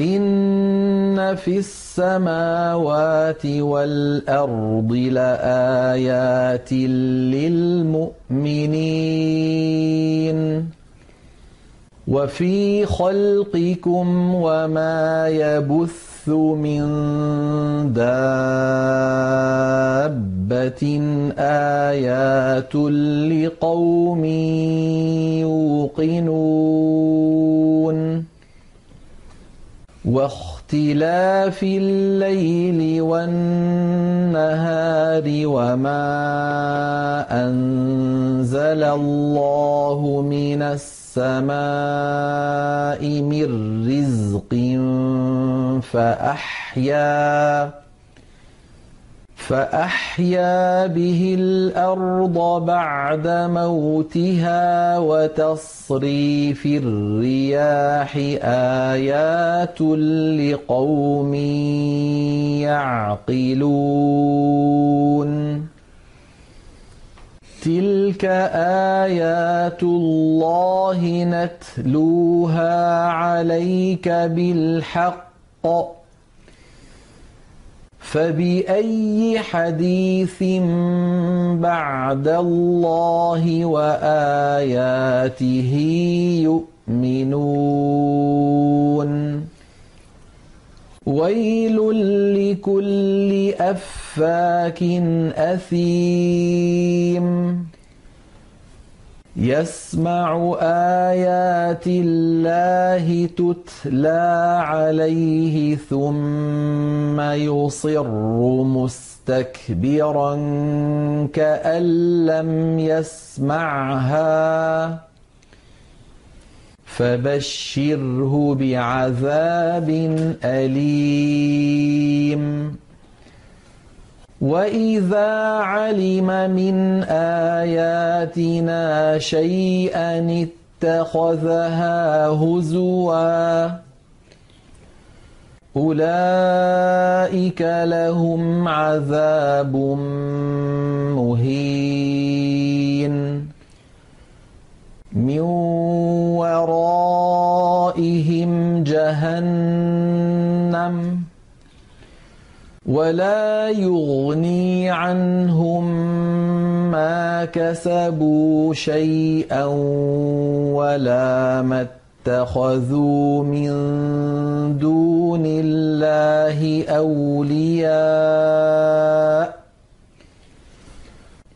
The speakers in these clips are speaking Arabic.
إن في السماوات والأرض لآيات للمؤمنين وفي خلقكم وما يبث من دابة آيات لقوم يوقنون واختلاف الليل والنهار وما أنزل الله من السماء من رزق فأحيا فأحيا به الأرض بعد موتها وتصريف الرياح آيات لقوم يعقلون. تلك آيات الله نتلوها عليك بالحق. فبأي حديث بعد الله وآياته يؤمنون؟ ويل لكل أفاك أثيم. يسمع آيات الله تتلى عليه ثم يصر مستكبرا كأن لم يسمعها. فبشره بعذاب أليم. وإذا علم من آياتنا شيئا اتخذها هزوا أولئك لهم عذاب مهين من ورائهم جهنم ولا يغني عنهم ما كسبوا شيئا ولا ما اتخذوا من دون الله أولياء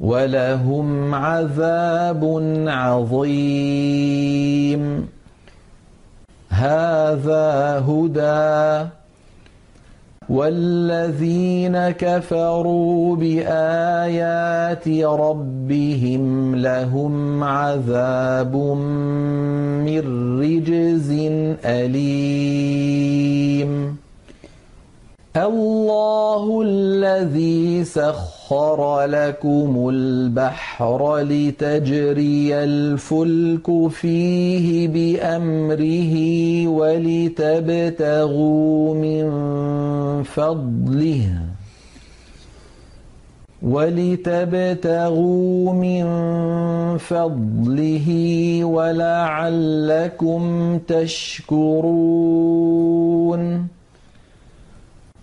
ولهم عذاب عظيم. هذا هدى. والذين كفروا بآيات ربهم لهم عذاب من رجز أليم الله الذي سخر لكم البحر لتجري الفلك فيه بأمره ولتبتغوا من فضله ولتبتغوا من فضله ولعلكم تشكرون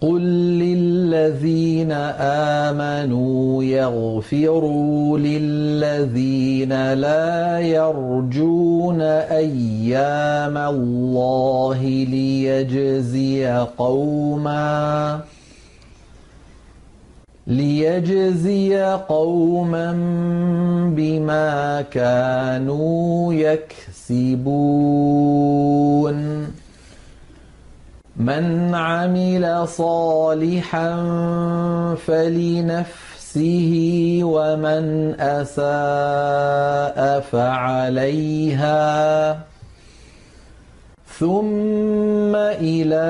قل للذين آمنوا يغفروا للذين لا يرجون أيام الله ليجزي قوما ليجزي قوما بما كانوا يكسبون من عمل صالحا فلنفسه ومن اساء فعليها ثم إلى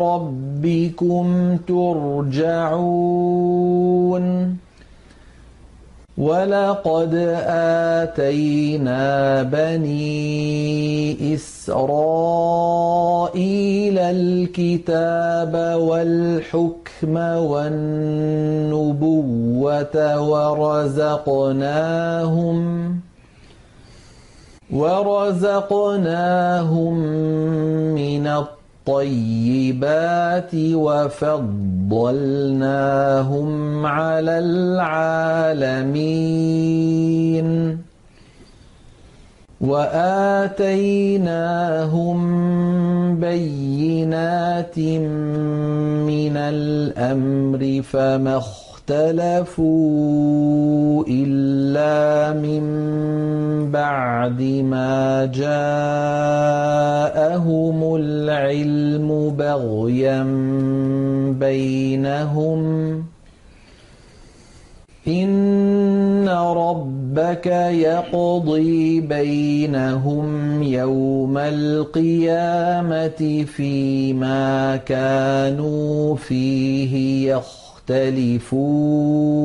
ربكم ترجعون ولقد آتينا بني إسرائيل الكتاب والحكم والنبوة ورزقناهم ورزقناهم من الطيبات وفضلناهم على العالمين. وآتيناهم بينات من الأمر فما اخْتَلَفُوا إِلَّا مِن بَعْدِ مَا جَاءَهُمُ الْعِلْمُ بَغْيًا بَيْنَهُمْ. إِنَّ رَبَّكَ يَقْضِي بَيْنَهُمْ يَوْمَ الْقِيَامَةِ فِيمَا كَانُوا فِيهِ يَخْتَلِفُونَ يختلفون.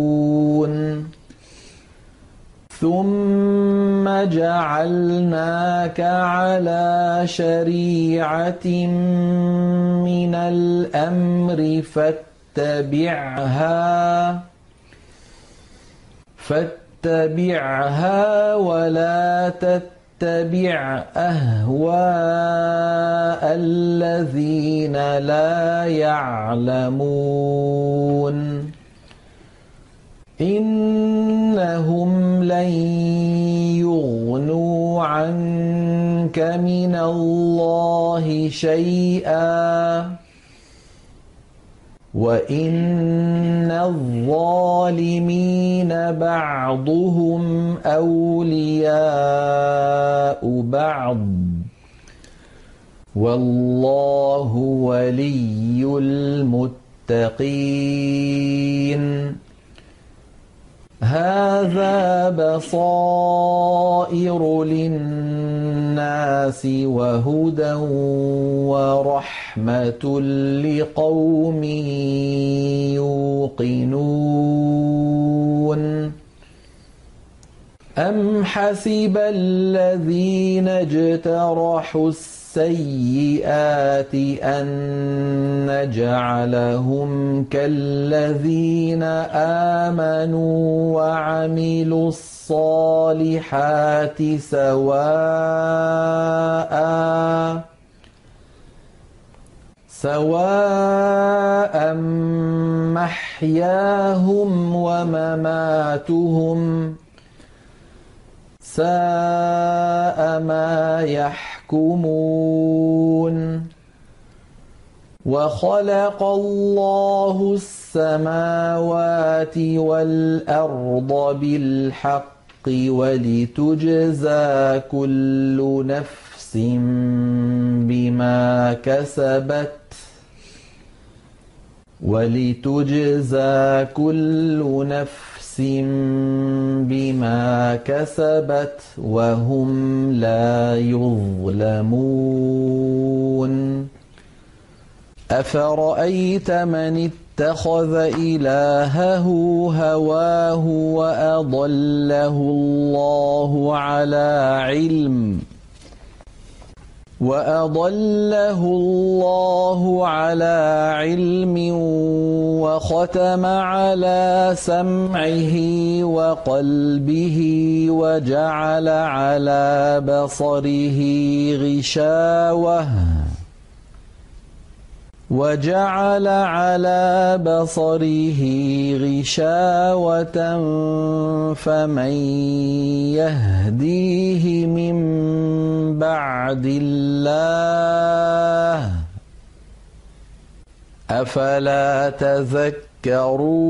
ثم جعلناك على شريعة من الأمر فاتبعها فاتبعها ولا تتبعها تتبع أهواء الذين لا يعلمون. إنهم لن يغنوا عنك من الله شيئا. وان الظالمين بعضهم اولياء بعض والله ولي المتقين هذا بصائر للناس وهدى ورحمة لقوم يوقنون. أم حسب الذين اجترحوا السيئات أن نجعلهم كالذين آمنوا وعملوا الصالحات سواء سواء محياهم ومماتهم ساء ما يحكمون يحكمون وخلق الله السماوات والارض بالحق ولتجزى كل نفس بما كسبت ولتجزى كل نفس بما كسبت وهم لا يظلمون افرايت من اتخذ الهه هواه واضله الله على علم واضله الله على علم وختم على سمعه وقلبه وجعل على بصره غشاوه وجعل على بصره غشاوة فمن يهديه من بعد الله أفلا تذكرون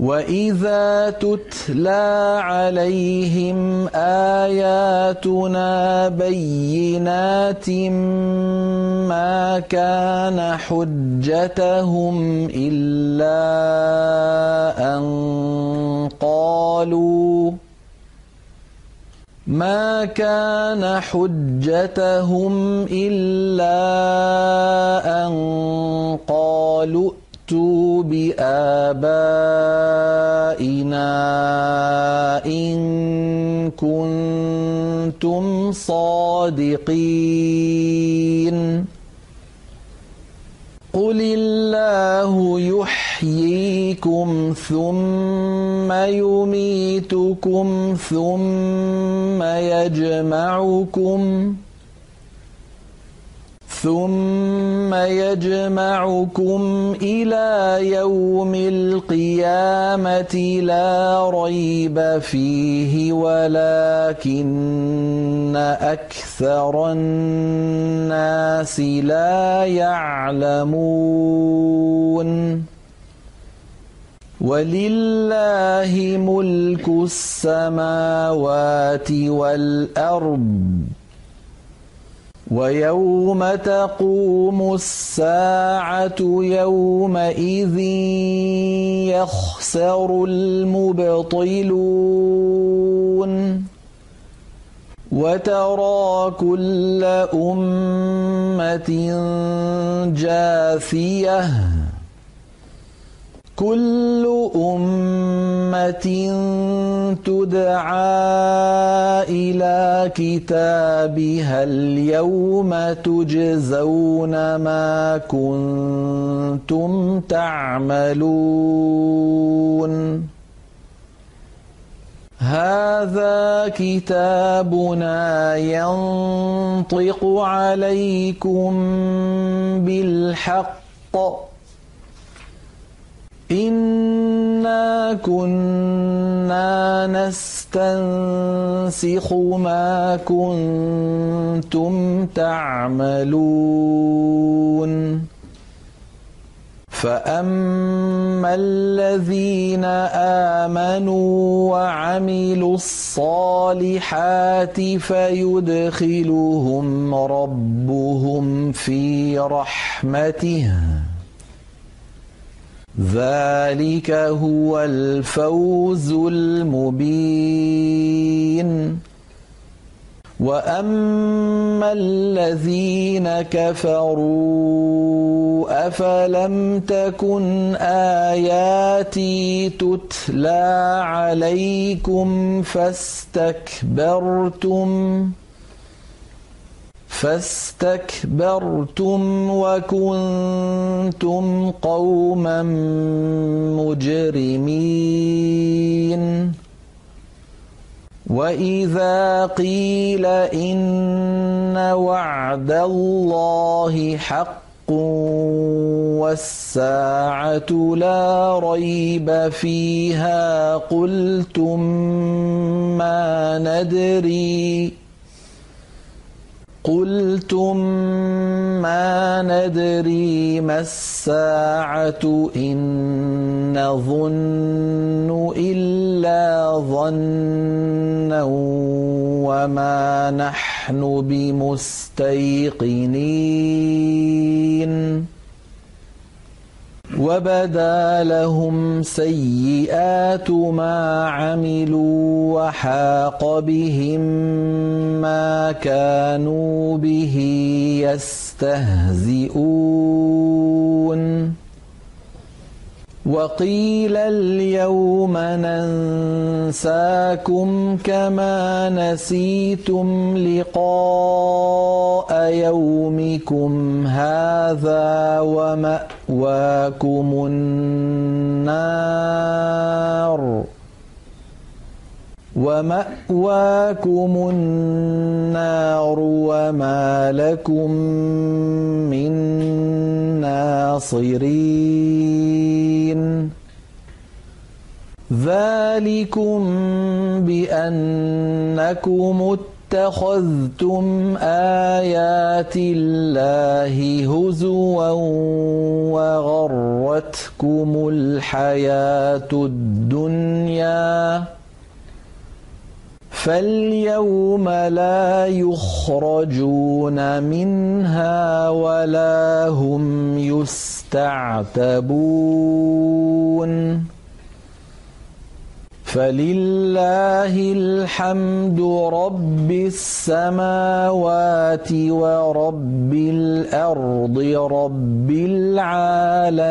واذا تتلى عليهم اياتنا بينات ما كان حجتهم الا ان قالوا ما كان حجتهم الا ان قالوا ائتوا بآبائنا إن كنتم صادقين قل الله يحييكم ثم يميتكم ثم يجمعكم ثم يجمعكم إلى يوم القيامة لا ريب فيه ولكن أكثر الناس لا يعلمون. ولله ملك السماوات والأرض. ويوم تقوم الساعة يومئذ يخسر المبطلون وترى كل أمة جاثية كل أمة تدعى إلى كتابها اليوم تجزون ما كنتم تعملون. هذا كتابنا ينطق عليكم بالحق. إنا كنا نستنسخ ما كنتم تعملون فأما الذين آمنوا وعملوا الصالحات فيدخلهم ربهم في رحمته ذلك هو الفوز المبين. وأما الذين كفروا أفلم تكن آياتي تتلى عليكم فاستكبرتم؟ فاستكبرتم وكنتم قوما مجرمين. وإذا قيل إن وعد الله حق والساعة لا ريب فيها قلتم ما ندري. قلتم ما ندري ما الساعة إن نظن إلا ظنا وما نحن بمستيقنين وبدا لهم سيئات ما عملوا وحاق بهم ما كانوا به يستهزئون وقيل اليوم ننساكم كما نسيتم لقاء يومكم هذا ومأواكم النار. ومأواكم النار وما لكم من ناصرين. ذلكم بأنكم اتخذتم آيات الله هزوا وغرتكم الحياة الدنيا. فاليوم لا يخرجون منها ولا هم يستعتبون. فلله الحمد رب السماوات ورب الأرض رب العالمين.